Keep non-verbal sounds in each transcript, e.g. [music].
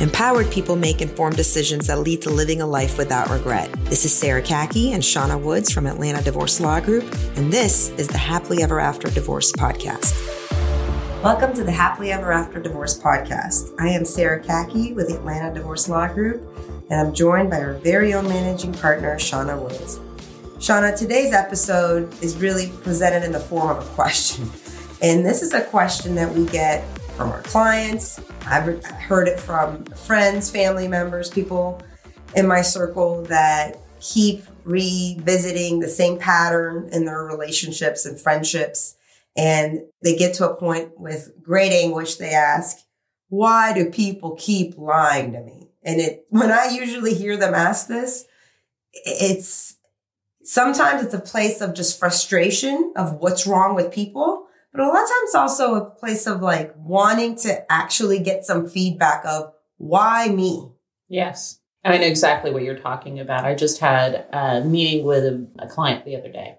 Empowered people make informed decisions that lead to living a life without regret. This is Sarah Khaki and Shauna Woods from Atlanta Divorce Law Group, and this is the Happily Ever After Divorce Podcast. Welcome to the Happily Ever After Divorce Podcast. I am Sarah Khaki with the Atlanta Divorce Law Group, and I'm joined by our very own managing partner, Shauna Woods. Shauna, today's episode is really presented in the form of a question. [laughs] And this is a question that we get from our clients. I've heard it from friends, family members, people in my circle that keep revisiting the same pattern in their relationships and friendships. And they get to a point with great anguish. They ask, why do people keep lying to me? And it, when I usually hear them ask this, it's sometimes it's a place of just frustration of what's wrong with people. But a lot of times also a place of like wanting to actually get some feedback of why me? Yes. I know exactly what you're talking about. I just had a meeting with a, a client the other day,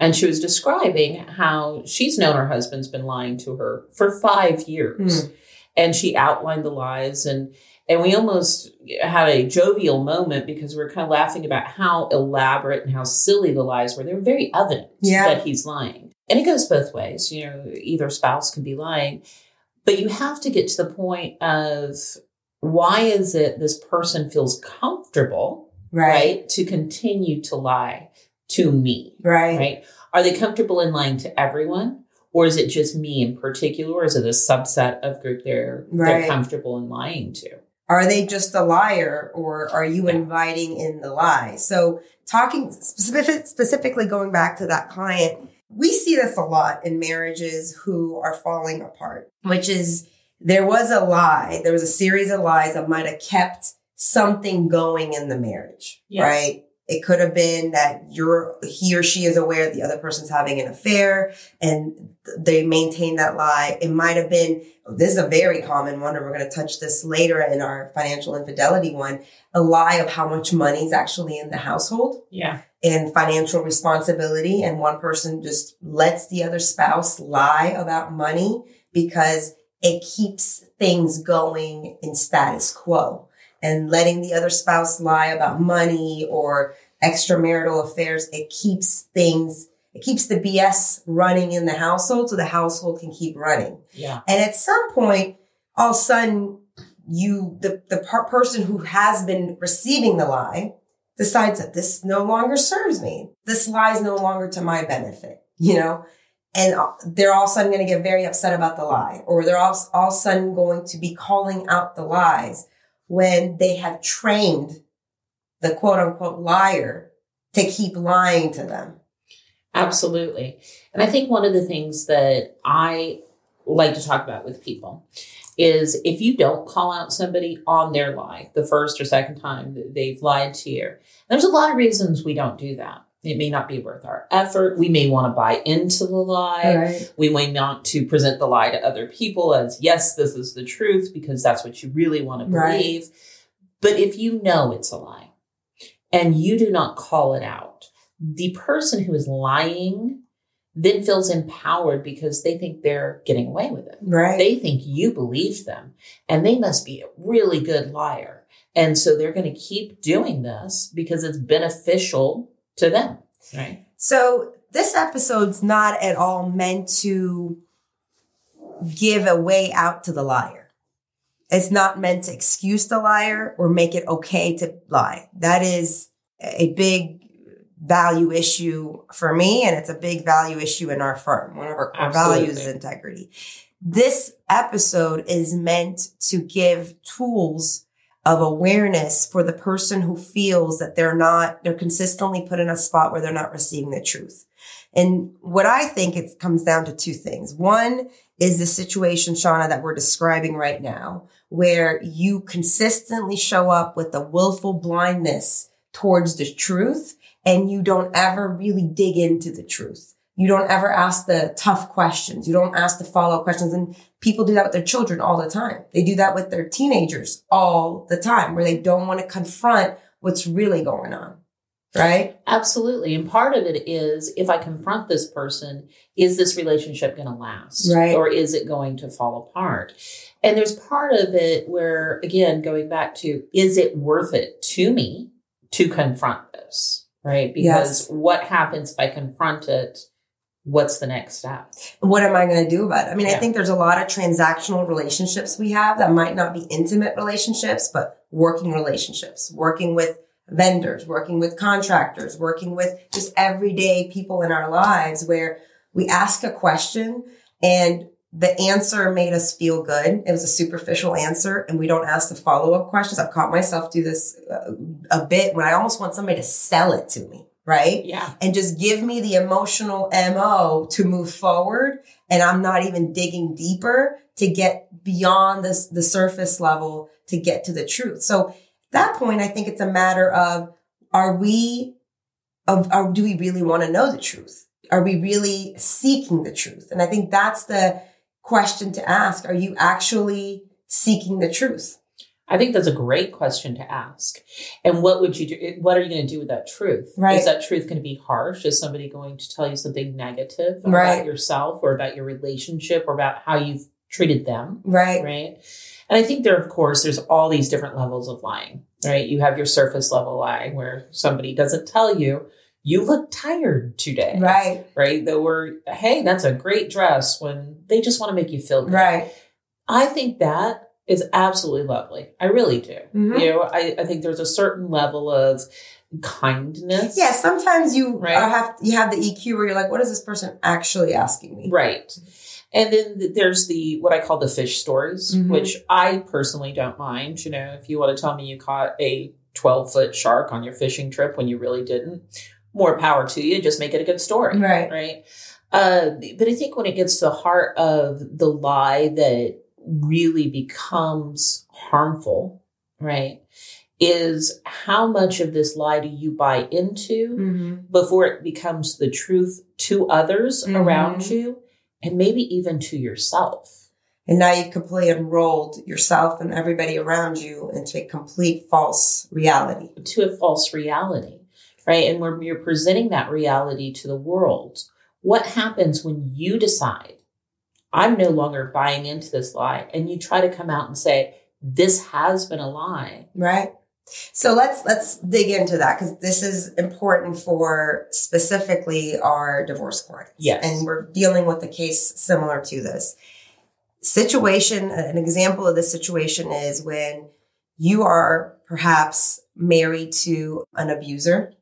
and she was describing how she's known her husband's been lying to her for five years. Mm. And she outlined the lies and and we almost had a jovial moment because we are kind of laughing about how elaborate and how silly the lies were. They were very evident yeah. that he's lying. And it goes both ways. You know, either spouse can be lying, but you have to get to the point of why is it this person feels comfortable, right, right to continue to lie to me, right? Right? Are they comfortable in lying to everyone? Or is it just me in particular? Or is it a subset of group they're, right. they're comfortable in lying to? Are they just a liar or are you inviting in the lie? So talking specific, specifically going back to that client, we see this a lot in marriages who are falling apart, which is there was a lie, there was a series of lies that might have kept something going in the marriage, yes. right? It could have been that you're he or she is aware the other person's having an affair and they maintain that lie. It might have been this is a very common one, and we're going to touch this later in our financial infidelity one, a lie of how much money is actually in the household. Yeah. And financial responsibility. And one person just lets the other spouse lie about money because it keeps things going in status quo and letting the other spouse lie about money or extramarital affairs, it keeps things, it keeps the BS running in the household so the household can keep running. Yeah. And at some point, all of a sudden, you, the, the per- person who has been receiving the lie decides that this no longer serves me. This lie is no longer to my benefit, you know? And uh, they're all of a sudden going to get very upset about the lie, or they're all, all of a sudden going to be calling out the lies when they have trained the quote unquote liar to keep lying to them. Absolutely. And I think one of the things that I like to talk about with people is if you don't call out somebody on their lie the first or second time that they've lied to you, there's a lot of reasons we don't do that. It may not be worth our effort. We may want to buy into the lie. Right. We may want to present the lie to other people as, yes, this is the truth because that's what you really want to believe. Right. But if you know it's a lie and you do not call it out, the person who is lying then feels empowered because they think they're getting away with it. Right. They think you believe them and they must be a really good liar. And so they're going to keep doing this because it's beneficial to them. Right. So this episode's not at all meant to give a way out to the liar. It's not meant to excuse the liar or make it okay to lie. That is a big value issue for me, and it's a big value issue in our firm. One of our core values is integrity. This episode is meant to give tools of awareness for the person who feels that they're not, they're consistently put in a spot where they're not receiving the truth. And what I think it comes down to two things. One is the situation, Shauna, that we're describing right now, where you consistently show up with a willful blindness towards the truth and you don't ever really dig into the truth. You don't ever ask the tough questions. You don't ask the follow up questions. And people do that with their children all the time. They do that with their teenagers all the time where they don't want to confront what's really going on. right? Absolutely. And part of it is if I confront this person, is this relationship going to last? Right. Or is it going to fall apart? And there's part of it where, again, going back to, is it worth it to me to confront this? Right. Because Yes. what happens if I confront it? What's the next step? What am I going to do about it? I mean, I think there's a lot of transactional relationships we have that might not be intimate relationships, but working relationships, working with vendors, working with contractors, working with just everyday people in our lives where we ask a question and the answer made us feel good. It was a superficial answer and we don't ask the follow up questions. I've caught myself do this uh, a bit when I almost want somebody to sell it to me, right? Yeah. and just give me the emotional MO to move forward. And I'm not even digging deeper to get beyond this, the surface level to get to the truth. So at that point, I think it's a matter of, are we, of, or do we really want to know the truth? Are we really seeking the truth? And I think that's the question to ask. Are you actually seeking the truth? I think that's a great question to ask. And what would you do? What are you going to do with that truth? Right. Is that truth going to be harsh? Is somebody going to tell you something negative Right. about yourself or about your relationship or about how you've treated them? Right. Right. And I think there, of course, there's all these different levels of lying, right? You have your surface level lying where somebody doesn't tell you, you look tired today, Right. right? Though we're, hey, that's a great dress when they just want to make you feel good. Right. I think that is absolutely lovely. I really do. Mhm. You know, I, I think there's a certain level of kindness. Yeah, sometimes you Right. have you have the EQ where you're like, what is this person actually asking me? Right. And then there's the what I call the fish stories, Mhm. which I personally don't mind. You know, if you want to tell me you caught a 12 foot shark on your fishing trip when you really didn't, more power to you. Just make it a good story. Right. Right. Uh, but I think when it gets to the heart of the lie that really becomes harmful, right, is how much of this lie do you buy into Mm-hmm. before it becomes the truth to others Mhm. around you and maybe even to yourself. And now you've completely enrolled yourself and everybody around you into a complete false reality. to a false reality, right? And when you're presenting that reality to the world, what happens when you decide, I'm no longer buying into this lie, and you try to come out and say, this has been a lie? Right. So let's let's dig into that because this is important for specifically our divorce clients. Yes. And we're dealing with a case similar to this. Situation, an example of this situation is when you are perhaps married to an abuser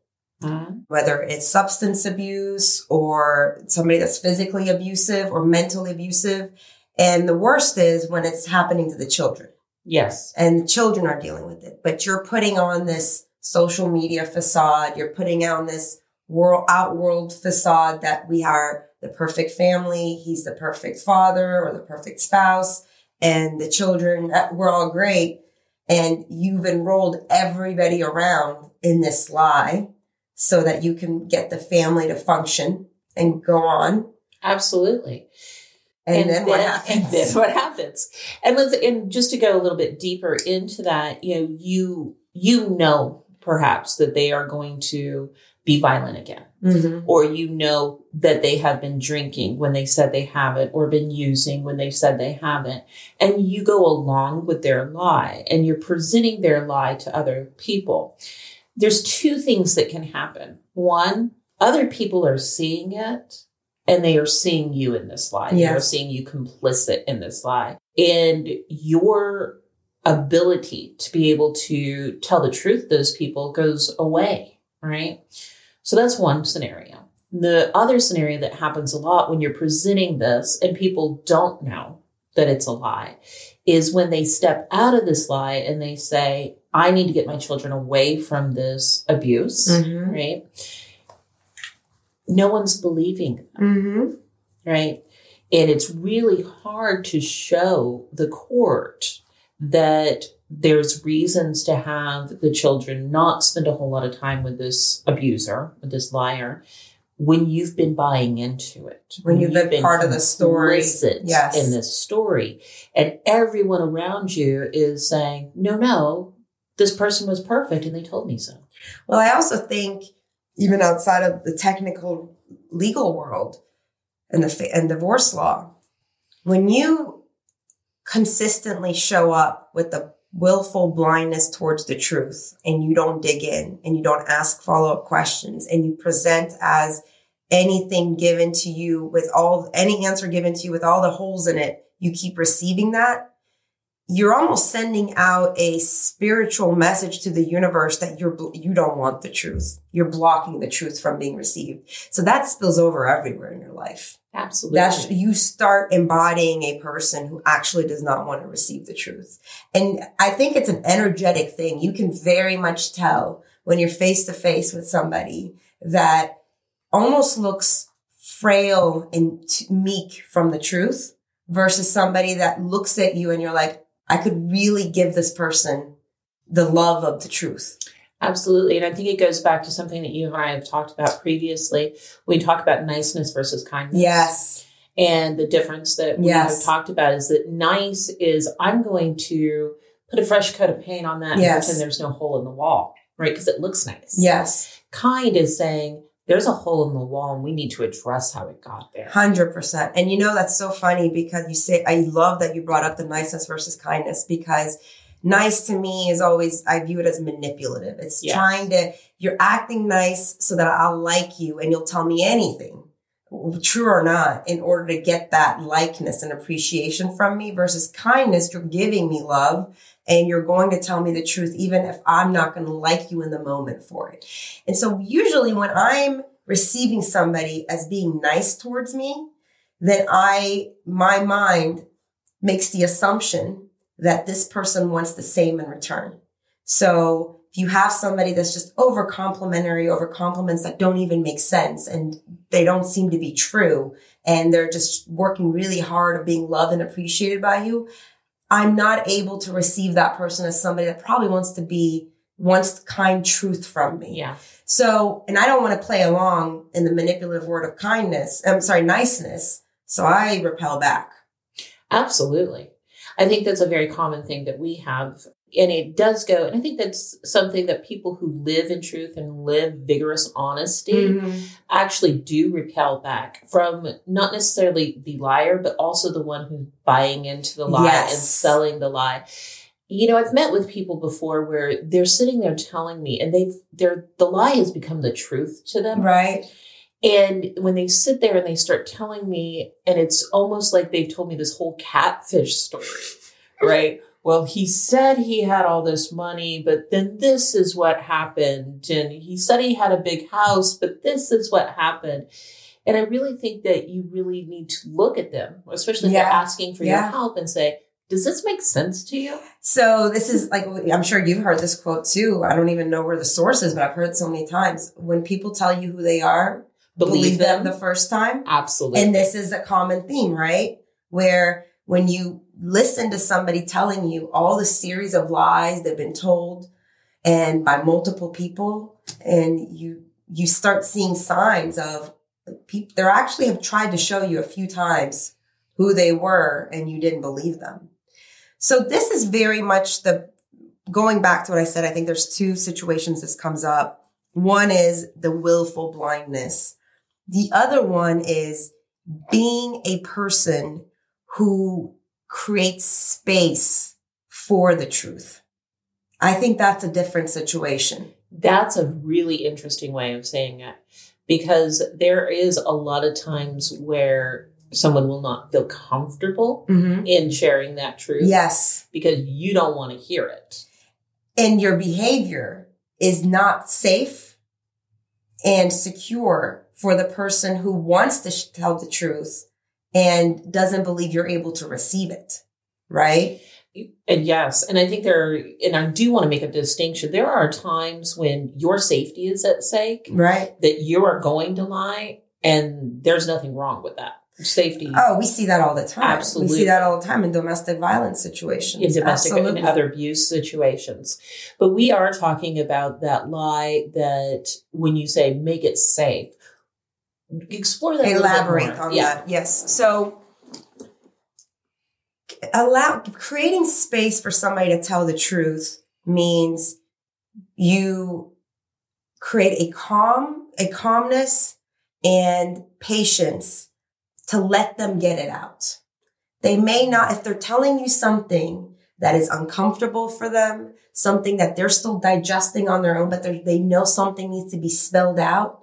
Mhm. whether it's substance abuse or somebody that's physically abusive or mentally abusive. And the worst is when it's happening to the children Yes. and the children are dealing with it. But you're putting on this social media facade, you're putting on this world outworld facade that we are the perfect family, he's the perfect father or the perfect spouse, and the children, uh, we're all great. And you've enrolled everybody around in this lie so that you can get the family to function and go on. Absolutely. And, then, what happens? And then what happens? And let's and just to go a little bit deeper into that, you know, you you know perhaps that they are going to be violent again. Mhm. or you know that they have been drinking when they said they haven't, or been using when they said they haven't. And you go along with their lie and you're presenting their lie to other people. There's two things that can happen. One, other people are seeing it and they are seeing you in this lie. They are seeing you complicit in this lie. And your ability to be able to tell the truth to those people goes away, right? So that's one scenario. The other scenario that happens a lot when you're presenting this and people don't know that it's a lie is when they step out of this lie and they say, I need to get my children away from this abuse, Mhm. right? No one's believing them Mhm. right? And it's really hard to show the court that there's reasons to have the children not spend a whole lot of time with this abuser, with this liar, when you've been buying into it. When you've been part of the story. Yes. In this story. And everyone around you is saying, no, no, this person was perfect and they told me so. Well, I also think even outside of the technical legal world and the and divorce law. When you consistently show up with the willful blindness towards the truth and you don't dig in and you don't ask follow-up questions and you present as anything given to you with all any answer given to you with all the holes in it you keep receiving that you're almost sending out a spiritual message to the universe that you're you don't want the truth. You're blocking the truth from being received. So that spills over everywhere in your life. Absolutely. That's you start embodying a person who actually does not want to receive the truth. And i think it's an energetic thing. You can very much tell when you're face to face with somebody that almost looks frail and meek from the truth versus somebody that looks at you and you're like, I could really give this person the love of the truth. Absolutely. And I think it goes back to something that you and I have talked about previously. We talk about niceness versus kindness. Yes. And the difference that we yes. have talked about is that nice is I'm going to put a fresh coat of paint on that yes. and pretend there's no hole in the wall, right? Because it looks nice. Yes. Kind is saying, there's a hole in the wall and we need to address how it got there. 100%. And you know, that's so funny because you say, I love that you brought up the niceness versus kindness because nice to me is always, I view it as manipulative. It's yes. trying to, you're acting nice so that I'll like you and you'll tell me anything, true or not, in order to get that likeness and appreciation from me versus kindness. You're giving me love and you're going to tell me the truth, even if I'm not going to like you in the moment for it. And so usually when I'm receiving somebody as being nice towards me, then I, my mind makes the assumption that this person wants the same in return. So if you have somebody that's just over complimentary, over compliments that don't even make sense and they don't seem to be true and they're just working really hard of being loved and appreciated by you, I'm not able to receive that person as somebody that probably wants to be, wants kind truth from me. Yeah. So, and I don't want to play along in the manipulative word of kindness. I'm sorry, niceness. So I repel back. Absolutely. I think that's a very common thing that we have and it does go and i think that's something that people who live in truth and live vigorous honesty mm-hmm. actually do repel back from not necessarily the liar but also the one who's buying into the lie yes. and selling the lie you know i've met with people before where they're sitting there telling me and they've they're the lie has become the truth to them right and when they sit there and they start telling me and it's almost like they've told me this whole catfish story right [laughs] well, he said he had all this money, but then this is what happened. And he said he had a big house, but this is what happened. And I really think that you really need to look at them, especially if yeah. they're asking for yeah. your help and say, does this make sense to you? So this is like I'm sure you've heard this quote too. I don't even know where the source is, but I've heard it so many times. When people tell you who they are, believe, believe them. them the first time. Absolutely. And this is a common theme, right? Where when you listen to somebody telling you all the series of lies they've been told and by multiple people and you you start seeing signs of people they actually have tried to show you a few times who they were and you didn't believe them. So this is very much the going back to what i said i think there's two situations this comes up. One is the willful blindness. The other one is being a person who creates space for the truth. I think that's a different situation. That's a really interesting way of saying it because there is a lot of times where someone will not feel comfortable mm-hmm. in sharing that truth. Yes. Because you don't want to hear it. And your behavior is not safe and secure for the person who wants to tell the truth and doesn't believe you're able to receive it. Right. And yes, and I think there, are, and I do want to make a distinction. There are times when your safety is at stake, right? That you are going to lie, and there's nothing wrong with that. Safety. Oh, we see that all the time. Absolutely, we see that all the time in domestic violence situations, in domestic Absolutely. and other abuse situations. But we are talking about that lie that when you say make it safe, explore that. Elaborate on yeah. that. Yes. So allow creating space for somebody to tell the truth means you create a calm, a calmness and patience to let them get it out. They may not, if they're telling you something that is uncomfortable for them, something that they're still digesting on their own, but they know something needs to be spelled out,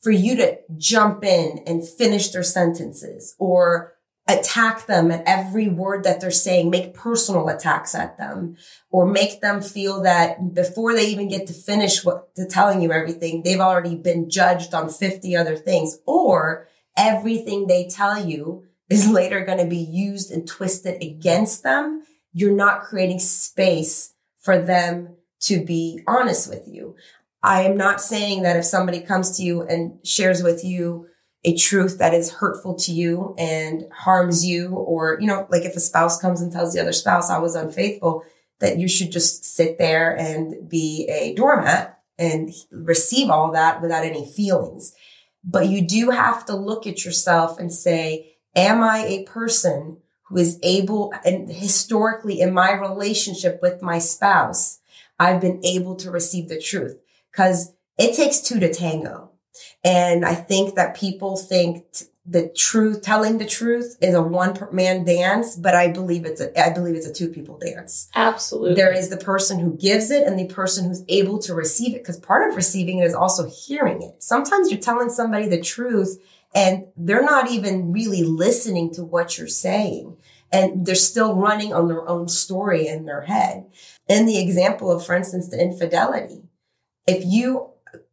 for you to jump in and finish their sentences or attack them at every word that they're saying, make personal attacks at them, or make them feel that before they even get to finish what to telling you everything, they've already been judged on 50 other things, or everything they tell you is later going to be used and twisted against them. You're not creating space for them to be honest with you. I am not saying that if somebody comes to you and shares with you a truth that is hurtful to you and harms you, or, you know, like if a spouse comes and tells the other spouse I was unfaithful, that you should just sit there and be a doormat and receive all that without any feelings. But you do have to look at yourself and say, am I a person who is able, and historically in my relationship with my spouse, I've been able to receive the truth because it takes two to tango. And I think that people think t- the truth, telling the truth is a one man dance, but I believe it's a, I believe it's a two people dance. Absolutely. There is the person who gives it and the person who's able to receive it. Cause part of receiving it is also hearing it. Sometimes you're telling somebody the truth and they're not even really listening to what you're saying. And they're still running on their own story in their head. In the example of, for instance, the infidelity, if you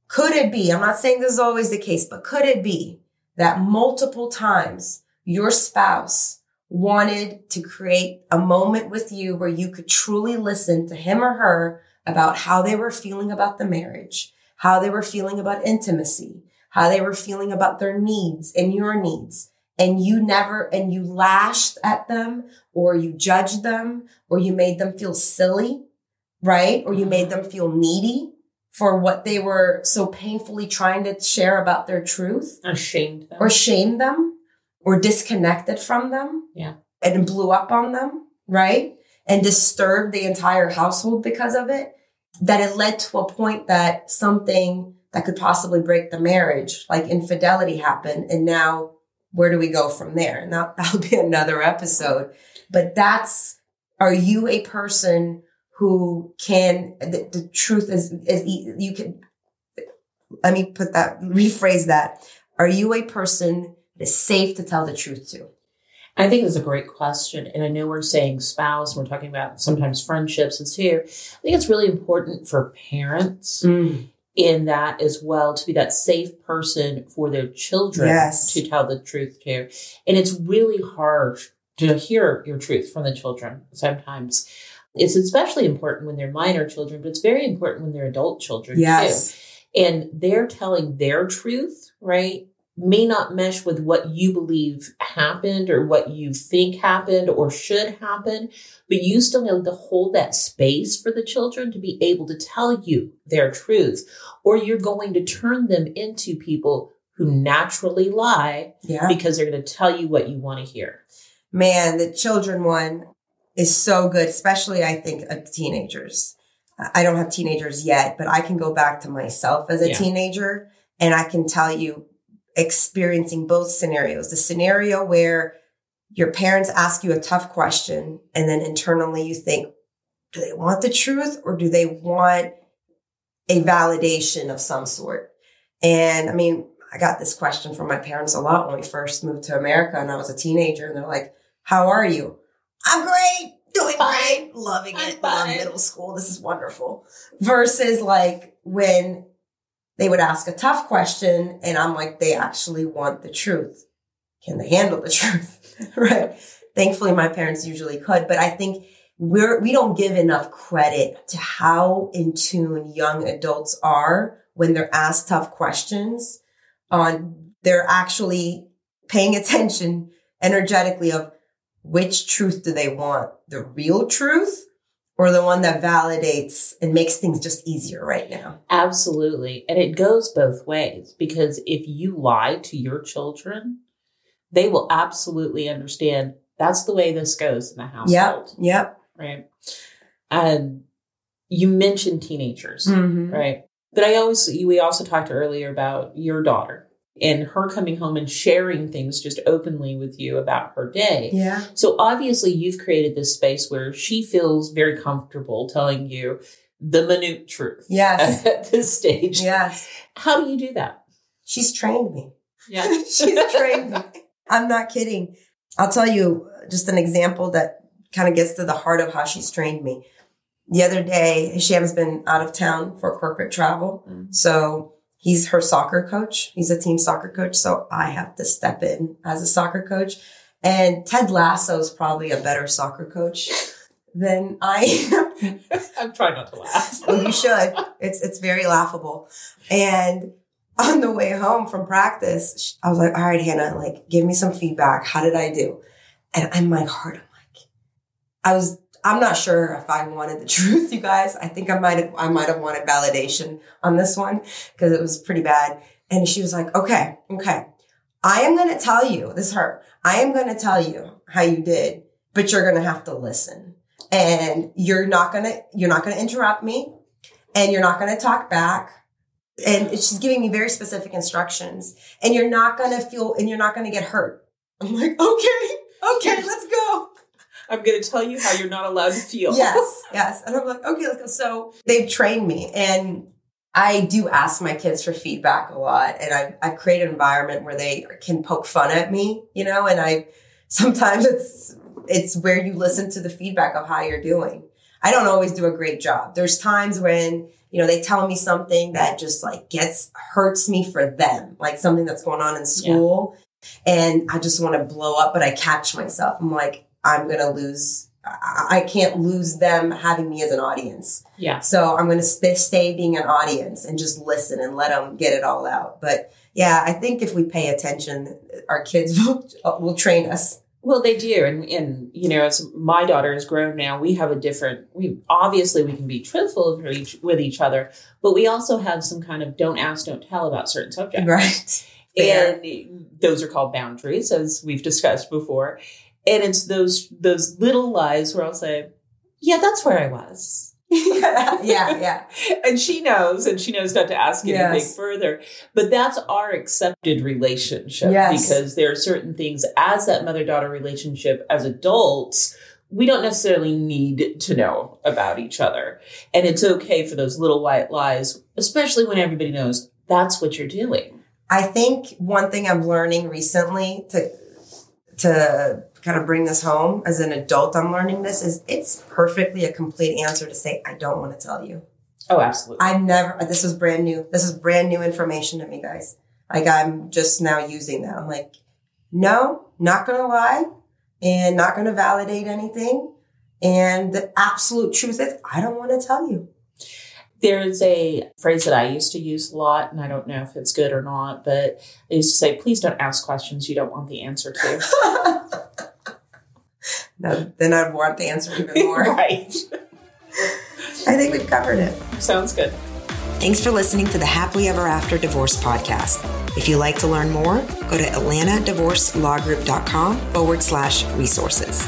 could it be, I'm not saying this is always the case, but could it be that multiple times your spouse wanted to create a moment with you where you could truly listen to him or her about how they were feeling about the marriage, how they were feeling about intimacy, how they were feeling about their needs and your needs. And you never, and you lashed at them or you judged them or you made them feel silly, right? Or you made mm-hmm. them feel needy for what they were so painfully trying to share about their truth. Or shamed them. Or shamed them or disconnected from them. Yeah. And blew up on them, right? And disturbed the entire household because of it. That it led to a point that something that could possibly break the marriage, like infidelity happened. And now where do we go from there? And [laughs] that, that'll be another episode. But that's, are you a person who can the, the truth is is you can let me put that rephrase that are you a person that is safe to tell the truth to I think it's a great question. And I know we're saying spouse, we're talking about sometimes friendships and here. I think it's really important for parents mm. in that as well to be that safe person for their children yes. to tell the truth to. And it's really hard to hear your truth from the children sometimes. It's especially important when they're minor children, but it's very important when they're adult children yes. too. And they're telling their truth, right? May not mesh with what you believe happened or what you think happened or should happen, but you still know to hold that space for the children to be able to tell you their truth, or you're going to turn them into people who naturally lie yeah. because they're going to tell you what you want to hear. Man, the children one, is so good, especially I think of teenagers. I don't have teenagers yet, but I can go back to myself as a yeah. teenager and I can tell you experiencing both scenarios. The scenario where your parents ask you a tough question and then internally you think, do they want the truth or do they want a validation of some sort? And I mean, I got this question from my parents a lot when we first moved to America and I was a teenager and they're like, how are you? I'm great, doing great, loving it. Love middle school. This is wonderful. Versus like when they would ask a tough question and I'm like, they actually want the truth. Can they handle the [laughs] truth? right. Thankfully, my parents usually could, but I think we're, we don't give enough credit to how in tune young adults are when they're asked tough questions on they're actually paying attention energetically of which truth do they want? The real truth or the one that validates and makes things just easier right now? Absolutely. And it goes both ways because if you lie to your children, they will absolutely understand that's the way this goes in the household. Yep. Yep. Right. And you mentioned teenagers, mm-hmm. right? But I always, we also talked earlier about your daughter and her coming home and sharing things just openly with you about her day. Yeah. So obviously, you've created this space where she feels very comfortable telling you the minute truth. Yes. [laughs] At this stage. Yes. How do you do that? She's trained me. Yeah. [laughs] She's trained me. I'm not kidding. I'll tell you just an example that kind of gets to the heart of how she's trained me. The other day, Hisham's been out of town for corporate travel. Mm. So he's her soccer coach. He's a team soccer coach. So I have to step in as a soccer coach. And Ted Lasso is probably a better soccer coach than I am. [laughs] I'm trying not to laugh. [laughs] well, you should. It's it's very laughable. And on the way home from practice, I was like, "All right, Hannah, like, give me some feedback. How did I do?" And in my heart, I'm like, I was. I'm not sure if I wanted the [laughs] truth, you guys. I think I might have. I might have wanted validation on this one because it was pretty bad. And she was like, "Okay, okay, I am going to tell you. This is her. I am going to tell you how you did, but you're going to have to listen." and you're not gonna you're not gonna interrupt me and you're not gonna talk back and she's giving me very specific instructions and you're not gonna feel and you're not gonna get hurt i'm like okay okay let's go I'm going to tell you how you're not allowed to feel. yes [laughs] yes and i'm like okay let's go so they've trained me and I do ask my kids for feedback a lot and I, I create an environment where they can poke fun at me, you know, and I [laughs] sometimes it's it's where you listen to the feedback of how you're doing. I don't always do a great job. There's times when, you know, they tell me something that just like gets hurts me for them, like something that's going on in school. And I just want to blow up, but I catch myself. I'm like, I'm going to lose. I can't lose them having me as an audience. Yeah. So I'm going to stay, stay being an audience and just listen and let them get it all out. But yeah, I think if we pay attention, our kids [laughs] will, will train us. Well, they do, and and you know, as my daughter has grown now, we have a different. We obviously we can be truthful with each, with each other, but we also have some kind of don't ask, don't tell about certain subjects, Right. Fair. And those are called boundaries, as we've discussed before. And it's those those little lies where I'll say, "Yeah, that's where I was," [laughs] yeah, yeah. [laughs] and she knows, and she knows not to ask anything Yes. further. But that's our accepted relationship Yes. because there are certain things as that mother daughter relationship as adults. We don't necessarily need to know about each other. And it's okay for those little white lies, especially when everybody knows that's what you're doing. I think one thing I'm learning recently to to kind of bring this home as an adult, I'm learning this is it's perfectly a complete answer to say I don't want to tell you. Oh, absolutely. I've never. This is brand new. This is brand new information to me, guys. Like I'm just now using that. I'm like, no, not gonna lie, and not gonna validate anything. And the absolute truth is, I don't want to tell you. There's a phrase that I used to use a lot, and I don't know if it's good or not, but I used to say, please don't ask questions you don't want the answer to. [laughs] no, then I'd want the answer even [laughs] more. right. I think we've covered it. Sounds good. Thanks for listening to the Happily Ever After Divorce podcast. If you'd like to learn more, go to atlantadivorcelawgroup.com forward slash resources.